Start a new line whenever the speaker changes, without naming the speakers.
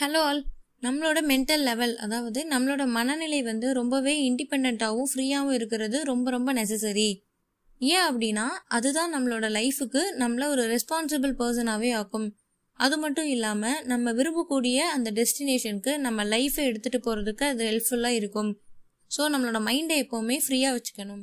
Hello all நம்மளோட mental level அதாவது நம்மளோட மனநிலை வந்து ரொம்பவே இண்டிபெண்ட்டாகவும் ஃப்ரீயாகவும் இருக்கிறது ரொம்ப ரொம்ப நெசசரி ஏன் அப்படின்னா அதுதான் நம்மளோட லைஃபுக்கு நம்மள ஒரு ரெஸ்பான்சிபிள் பர்சனாகவே ஆக்கும். அது மட்டும் இல்லாமல் நம்ம விரும்பக்கூடிய அந்த டெஸ்டினேஷனுக்கு நம்ம லைஃப்பை எடுத்துகிட்டு போகிறதுக்கு அது ஹெல்ப்ஃபுல்லாக இருக்கும். ஸோ நம்மளோட மைண்டை எப்போவுமே ஃப்ரீயாக வச்சுக்கணும்.